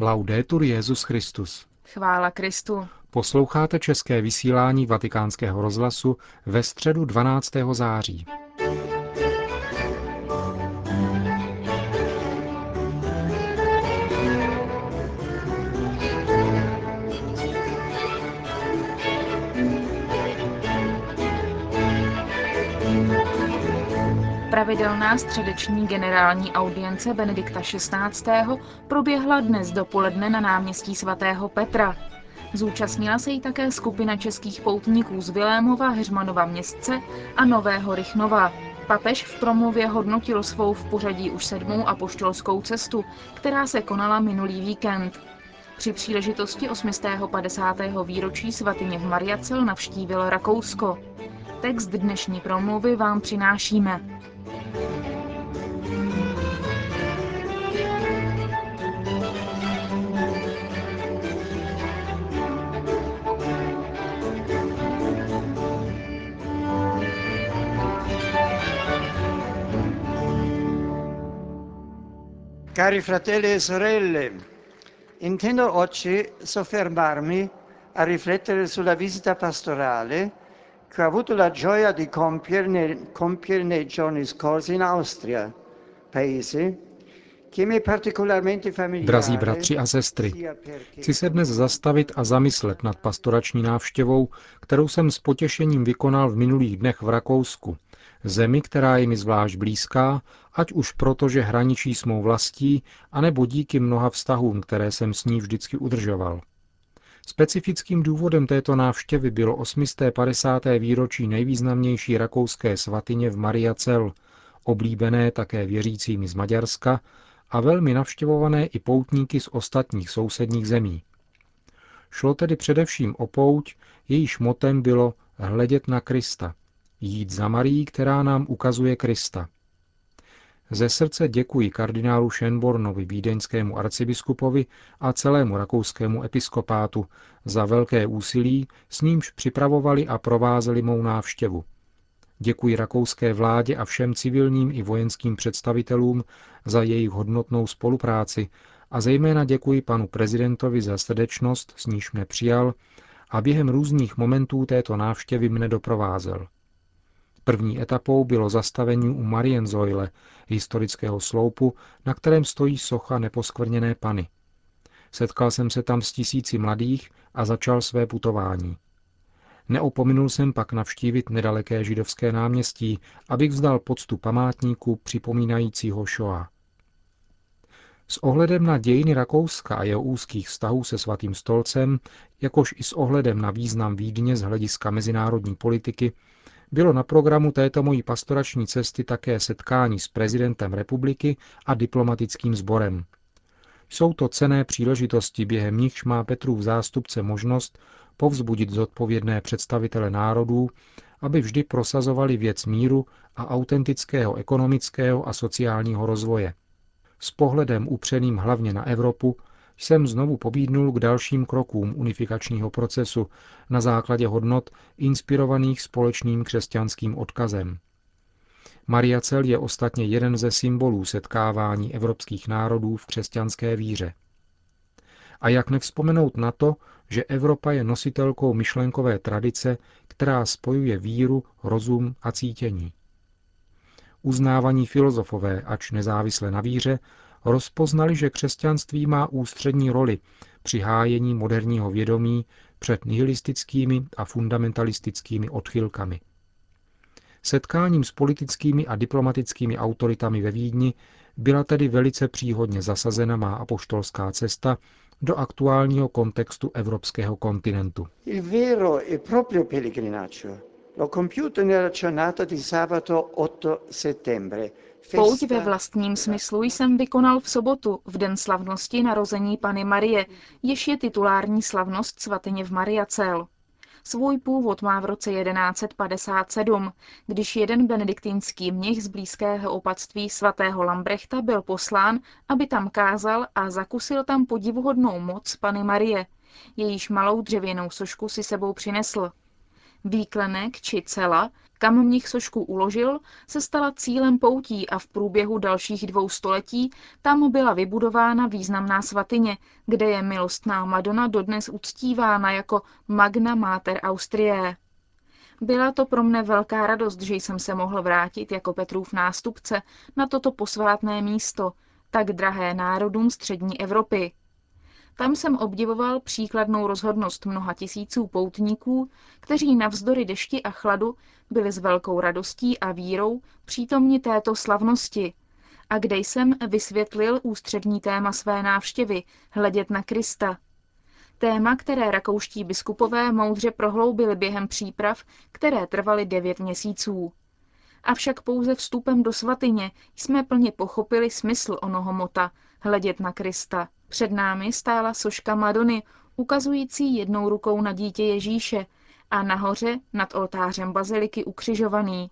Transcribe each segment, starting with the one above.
Laudetur Jezus Christus. Chvála Kristu. Posloucháte české vysílání Vatikánského rozhlasu ve středu 12. září. Pravidelná středeční generální audience Benedikta XVI. proběhla dnes dopoledne na náměstí svatého Petra. Zúčastnila se jí také skupina českých poutníků z Vilémova, Heřmanova městce a Nového Rychnova. Papež v promluvě hodnotil svou v pořadí už sedmou apoštolskou cestu, která se konala minulý víkend. Při příležitosti 850. výročí svatyně v Mariacel navštívil Rakousko. Text dnešní promluvy vám přinášíme. Cari fratelli e sorelle, intendo oggi soffermarmi a riflettere sulla visita pastorale che ho avuto la gioia di compiere nei giorni scorsi in Austria, paese. Drazí bratři a sestry, chci se dnes zastavit a zamyslet nad pastorační návštěvou, kterou jsem s potěšením vykonal v minulých dnech v Rakousku, zemi, která je mi zvlášť blízká, ať už proto, že hraničí s mou vlastí, anebo díky mnoha vztahům, které jsem s ní vždycky udržoval. Specifickým důvodem této návštěvy bylo 850. výročí nejvýznamnější rakouské svatyně v Mariacel, oblíbené také věřícími z Maďarska a velmi navštěvované i poutníky z ostatních sousedních zemí. Šlo tedy především o pouť, jejíž motem bylo hledět na Krista, jít za Marí, která nám ukazuje Krista. Ze srdce děkuji kardinálu Schönbornovi, vídeňskému arcibiskupovi a celému rakouskému episkopátu za velké úsilí, s nímž připravovali a provázeli mou návštěvu. Děkuji rakouské vládě a všem civilním i vojenským představitelům za jejich hodnotnou spolupráci a zejména děkuji panu prezidentovi za srdečnost, s níž mne přijal a během různých momentů této návštěvy mne doprovázel. První etapou bylo zastavení u Marienzoile, historického sloupu, na kterém stojí socha neposkvrněné pany. Setkal jsem se tam s tisíci mladých a začal své putování. Neopominul jsem pak navštívit nedaleké židovské náměstí, abych vzdal poctu památníku připomínajícího Shoah. S ohledem na dějiny Rakouska a jeho úzkých vztahů se svatým stolcem, jakož i s ohledem na význam Vídně z hlediska mezinárodní politiky, bylo na programu této mojí pastorační cesty také setkání s prezidentem republiky a diplomatickým sborem. Jsou to cené příležitosti, během nichž má Petrův zástupce možnost povzbudit zodpovědné představitele národů, aby vždy prosazovali věc míru a autentického ekonomického a sociálního rozvoje. S pohledem upřeným hlavně na Evropu jsem znovu pobídnul k dalším krokům unifikačního procesu na základě hodnot inspirovaných společným křesťanským odkazem. Mariacel je ostatně jeden ze symbolů setkávání evropských národů v křesťanské víře. A jak nevzpomenout na to, že Evropa je nositelkou myšlenkové tradice, která spojuje víru, rozum a cítění. Uznávaní filozofové, ač nezávisle na víře, rozpoznali, že křesťanství má ústřední roli při hájení moderního vědomí před nihilistickými a fundamentalistickými odchylkami. Setkáním s politickými a diplomatickými autoritami ve Vídni byla tedy velice příhodně zasazena má apoštolská cesta do aktuálního kontextu evropského kontinentu. Il vero e proprio pellegrinaggio l'ho compiuto nella giornata di sabato 8 settembre, Pouť ve vlastním smyslu jsem vykonal v sobotu, v den slavnosti narození Pany Marie, jež je titulární slavnost svatyně v Mariacel. Svůj původ má v roce 1157, když jeden benediktinský mnich z blízkého opatství svatého Lambrechta byl poslán, aby tam kázal a zakusil tam podivuhodnou moc Pany Marie. Jejíž malou dřevěnou sošku si sebou přinesl. Výklenek či cela, kam mnich sošku uložil, se stala cílem poutí a v průběhu dalších dvou století tam byla vybudována významná svatyně, kde je milostná Madonna dodnes uctívána jako Magna Mater Austriae. Byla to pro mne velká radost, že jsem se mohl vrátit jako Petrův nástupce na toto posvátné místo, tak drahé národům střední Evropy. Tam jsem obdivoval příkladnou rozhodnost mnoha tisíců poutníků, kteří navzdory dešti a chladu byli s velkou radostí a vírou přítomni této slavnosti, a kde jsem vysvětlil ústřední téma své návštěvy, hledět na Krista. Téma, které rakouští biskupové moudře prohloubili během příprav, které trvaly devět měsíců. Avšak pouze vstupem do svatyně jsme plně pochopili smysl onoho mota, hledět na Krista. Před námi stála soška Madony, ukazující jednou rukou na dítě Ježíše a nahoře nad oltářem baziliky ukřižovaný.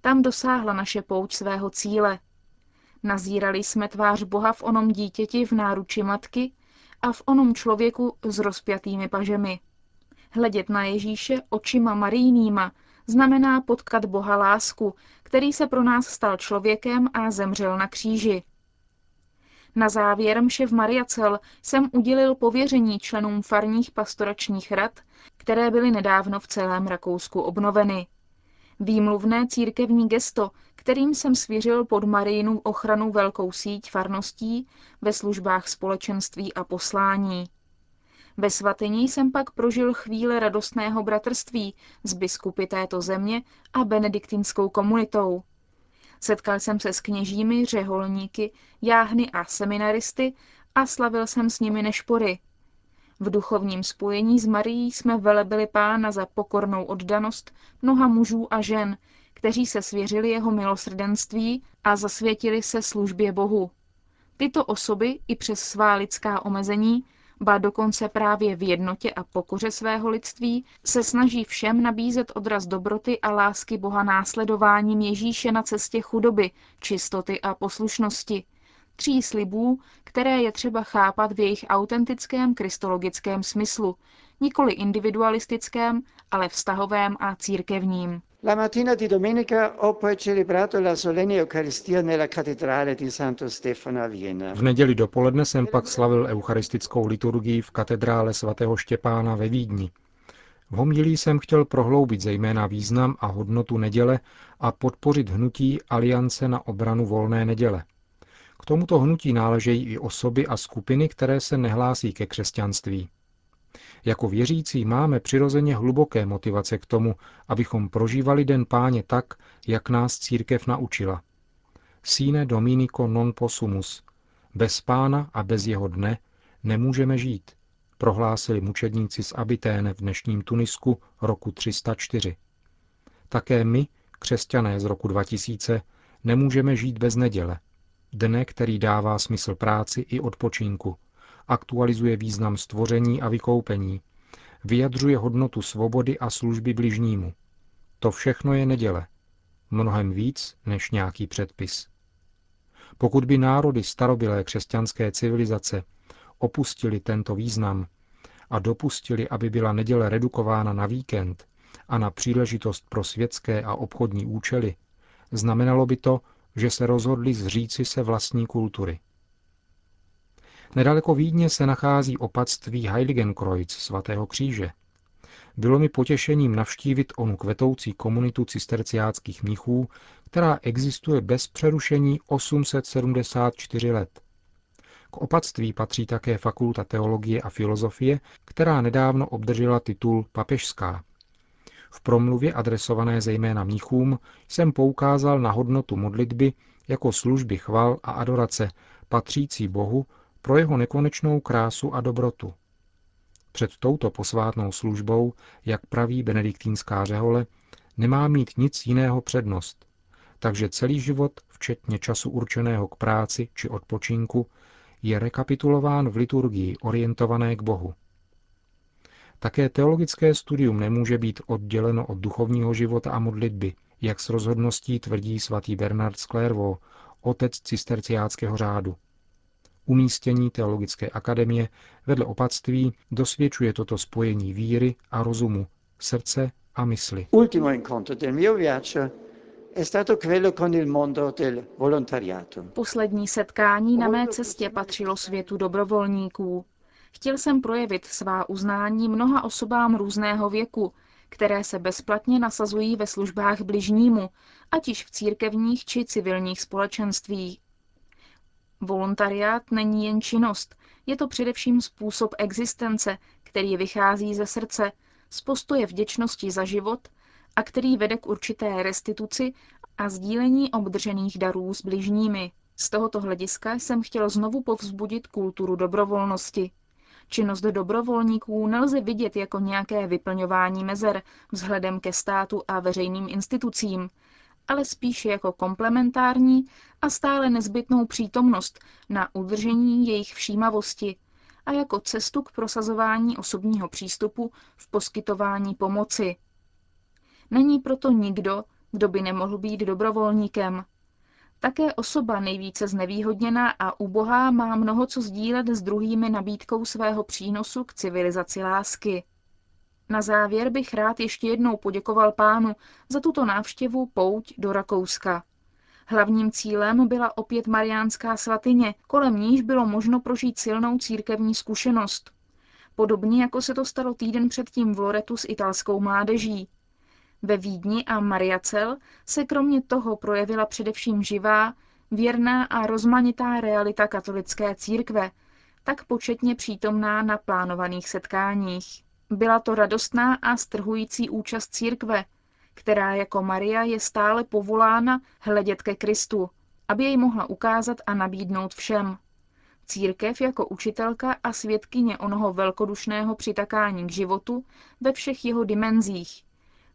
Tam dosáhla naše pouť svého cíle. Nazírali jsme tvář Boha v onom dítěti v náruči matky a v onom člověku s rozpjatými pažemi. Hledět na Ježíše očima marijnýma znamená potkat Boha lásku, který se pro nás stal člověkem a zemřel na kříži. Na závěr mše v Mariacel jsem udělil pověření členům farních pastoračních rad, které byly nedávno v celém Rakousku obnoveny. Výmluvné církevní gesto, kterým jsem svěřil pod Marijinu ochranu velkou síť farností ve službách společenství a poslání. Ve svatyni jsem pak prožil chvíle radostného bratrství s biskupy této země a benediktinskou komunitou. Setkal jsem se s kněžími, řeholníky, jáhny a seminaristy a slavil jsem s nimi nešpory. V duchovním spojení s Marií jsme velebili pána za pokornou oddanost mnoha mužů a žen, kteří se svěřili jeho milosrdenství a zasvětili se službě Bohu. Tyto osoby i přes svá lidská omezení, ba dokonce právě v jednotě a pokoře svého lidství, se snaží všem nabízet odraz dobroty a lásky Boha následováním Ježíše na cestě chudoby, čistoty a poslušnosti. Tří slibů, které je třeba chápat v jejich autentickém kristologickém smyslu, nikoli individualistickém, ale vztahovém a církevním. La mattina di domenica ho poi celebrato la solenne Eucaristia nella cattedrale di Santo Stefano a Vienna. V neděli dopoledne jsem pak slavil eucharistickou liturgii v katedrále svatého Štěpána ve Vídni. V homilí jsem chtěl prohloubit zejména význam a hodnotu neděle a podpořit hnutí Aliance na obranu volné neděle. K tomuto hnutí náležejí i osoby a skupiny, které se nehlásí ke křesťanství. Jako věřící máme přirozeně hluboké motivace k tomu, abychom prožívali den páně tak, jak nás církev naučila. Sine Dominico non possumus. Bez pána a bez jeho dne nemůžeme žít, prohlásili mučedníci z Abitén v dnešním Tunisku roku 304. Také my, křesťané z roku 2000, nemůžeme žít bez neděle, dne, který dává smysl práci i odpočinku – aktualizuje význam stvoření a vykoupení, vyjadřuje hodnotu svobody a služby bližnímu. To všechno je neděle. Mnohem víc než nějaký předpis. Pokud by národy starobilé křesťanské civilizace opustili tento význam a dopustili, aby byla neděle redukována na víkend a na příležitost pro světské a obchodní účely, znamenalo by to, že se rozhodli zříci se vlastní kultury. Nedaleko Vídně se nachází opatství Heiligenkreuz svatého kříže. Bylo mi potěšením navštívit onu kvetoucí komunitu cisterciáckých mnichů, která existuje bez přerušení 874 let. K opatství patří také fakulta teologie a filozofie, která nedávno obdržela titul papežská. V promluvě adresované zejména mnichům jsem poukázal na hodnotu modlitby jako služby chval a adorace, patřící Bohu pro jeho nekonečnou krásu a dobrotu. Před touto posvátnou službou, jak praví benediktínská řehole, nemá mít nic jiného přednost, takže celý život, včetně času určeného k práci či odpočinku, je rekapitulován v liturgii orientované k Bohu. Také teologické studium nemůže být odděleno od duchovního života a modlitby, jak s rozhodností tvrdí svatý Bernard z Clairvaux, otec cisterciáckého řádu. Umístění Teologické akademie vedle opatství dosvědčuje toto spojení víry a rozumu, srdce a mysli. Ultimo incontro del mio viaggio è stato quello con il mondo del volontariato. Poslední setkání na mé cestě patřilo světu dobrovolníků. Chtěl jsem projevit svá uznání mnoha osobám různého věku, které se bezplatně nasazují ve službách bližnímu, ať již v církevních či civilních společenství. Volontariát není jen činnost, je to především způsob existence, který vychází ze srdce, z postoje vděčnosti za život a který vede k určité restituci a sdílení obdržených darů s bližními. Z tohoto hlediska jsem chtěl znovu povzbudit kulturu dobrovolnosti. Činnost dobrovolníků nelze vidět jako nějaké vyplňování mezer vzhledem ke státu a veřejným institucím, ale spíše jako komplementární a stále nezbytnou přítomnost na udržení jejich všímavosti a jako cestu k prosazování osobního přístupu v poskytování pomoci. Není proto nikdo, kdo by nemohl být dobrovolníkem. Také osoba nejvíce znevýhodněná a ubohá má mnoho co sdílet s druhými nabídkou svého přínosu k civilizaci lásky. Na závěr bych rád ještě jednou poděkoval pánu za tuto návštěvu pouť do Rakouska. Hlavním cílem byla opět mariánská svatyně, kolem níž bylo možno prožít silnou církevní zkušenost. Podobně jako se to stalo týden předtím v Loretu s italskou mládeží. Ve Vídni a Mariacel se kromě toho projevila především živá, věrná a rozmanitá realita katolické církve, tak početně přítomná na plánovaných setkáních. Byla to radostná a strhující účast církve, která jako Maria je stále povolána hledět ke Kristu, aby jej mohla ukázat a nabídnout všem. Církev jako učitelka a svědkyně onoho velkodušného přitakání k životu ve všech jeho dimenzích.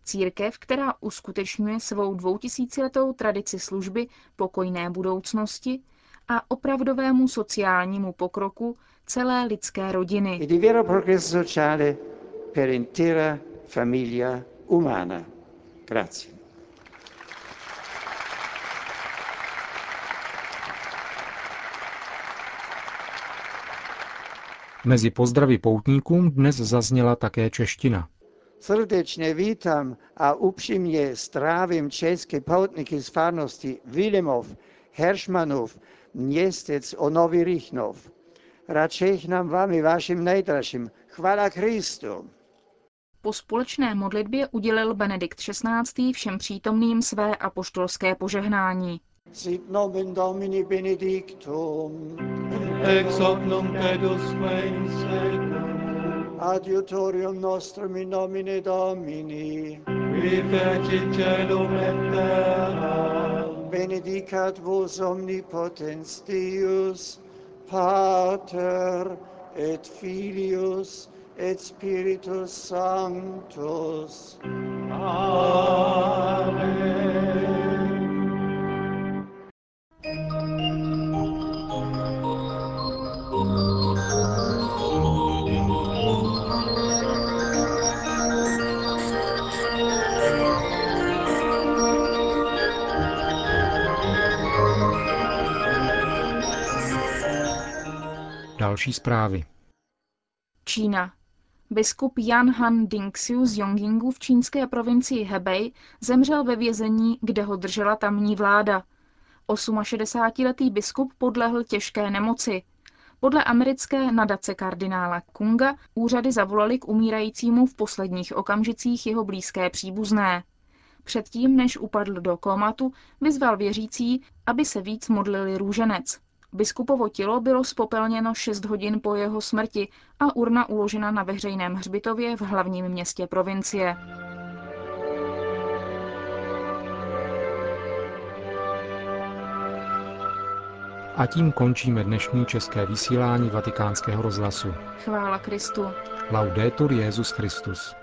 Církev, která uskutečňuje svou dvoutisíciletou tradici služby pokojné budoucnosti a opravdovému sociálnímu pokroku celé lidské rodiny. Per intera famiglia umana. Grazie. Mezi pozdravy poutníkům dnes zazněla také čeština. Srdečně vítám a upřímně strávím české poutníky z farnosti Vilemov, Heršmanov, Městec o Nový Rychnov. Rád nám vám i vašim nejdražším. Chvála Kristu. Po společné modlitbě udělil Benedikt XVI. všem přítomným své apoštolské požehnání. Sit nomen Domini benedictum. Ex hoc nunc in seculum. Adiutorium nostrum in nomine Domini. Qui fecit celum et terra. Benedicat vos omnipotens Deus, Pater et Filius et Spiritus Sanctus. Amen. Další zprávy. Čína. Biskup Jan Han Dingxiu z Yonggingu v čínské provincii Hebei zemřel ve vězení, kde ho držela tamní vláda. 68-letý biskup podlehl těžké nemoci. Podle americké nadace kardinála Kunga úřady zavolali k umírajícímu v posledních okamžicích jeho blízké příbuzné. Předtím, než upadl do komatu, vyzval věřící, aby se víc modlili růženec. Biskupovo tělo bylo spopelněno 6 hodin po jeho smrti a urna uložena na veřejném hřbitově v hlavním městě provincie. A tím končíme dnešní české vysílání vatikánského rozhlasu. Chvála Kristu. Laudetur Jezus Christus.